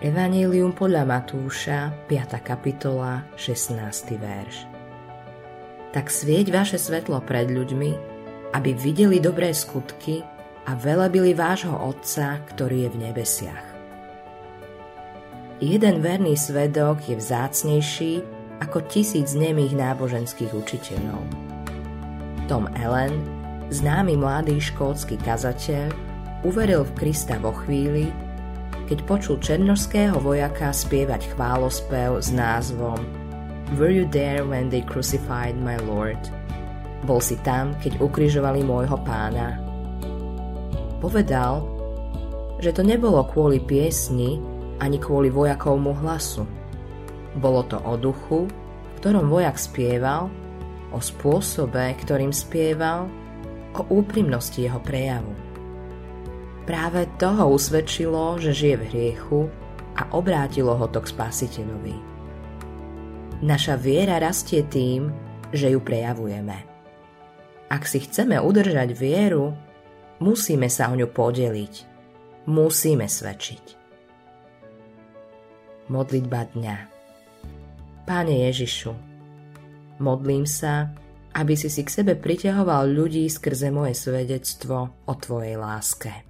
Evangelium podľa Matúša, 5. kapitola, 16. verš. Tak svieť vaše svetlo pred ľuďmi, aby videli dobré skutky a velebili vášho Otca, ktorý je v nebesiach. Jeden verný svedok je vzácnejší ako tisíc nemých náboženských učiteľov. Tom Ellen, známy mladý škótsky kazateľ, uveril v Krista vo chvíli, keď počul černožského vojaka spievať chválospev s názvom Were you there when they crucified my Lord? Bol si tam, keď ukrižovali môjho pána. Povedal, že to nebolo kvôli piesni ani kvôli vojakovmu hlasu. Bolo to o duchu, ktorom vojak spieval, o spôsobe, ktorým spieval, o úprimnosti jeho prejavu. Práve to ho usvedčilo, že žije v hriechu a obrátilo ho to k spasiteľovi. Naša viera rastie tým, že ju prejavujeme. Ak si chceme udržať vieru, musíme sa o ňu podeliť. Musíme svedčiť. Modlitba dňa Páne Ježišu, modlím sa, aby si si k sebe priťahoval ľudí skrze moje svedectvo o Tvojej láske.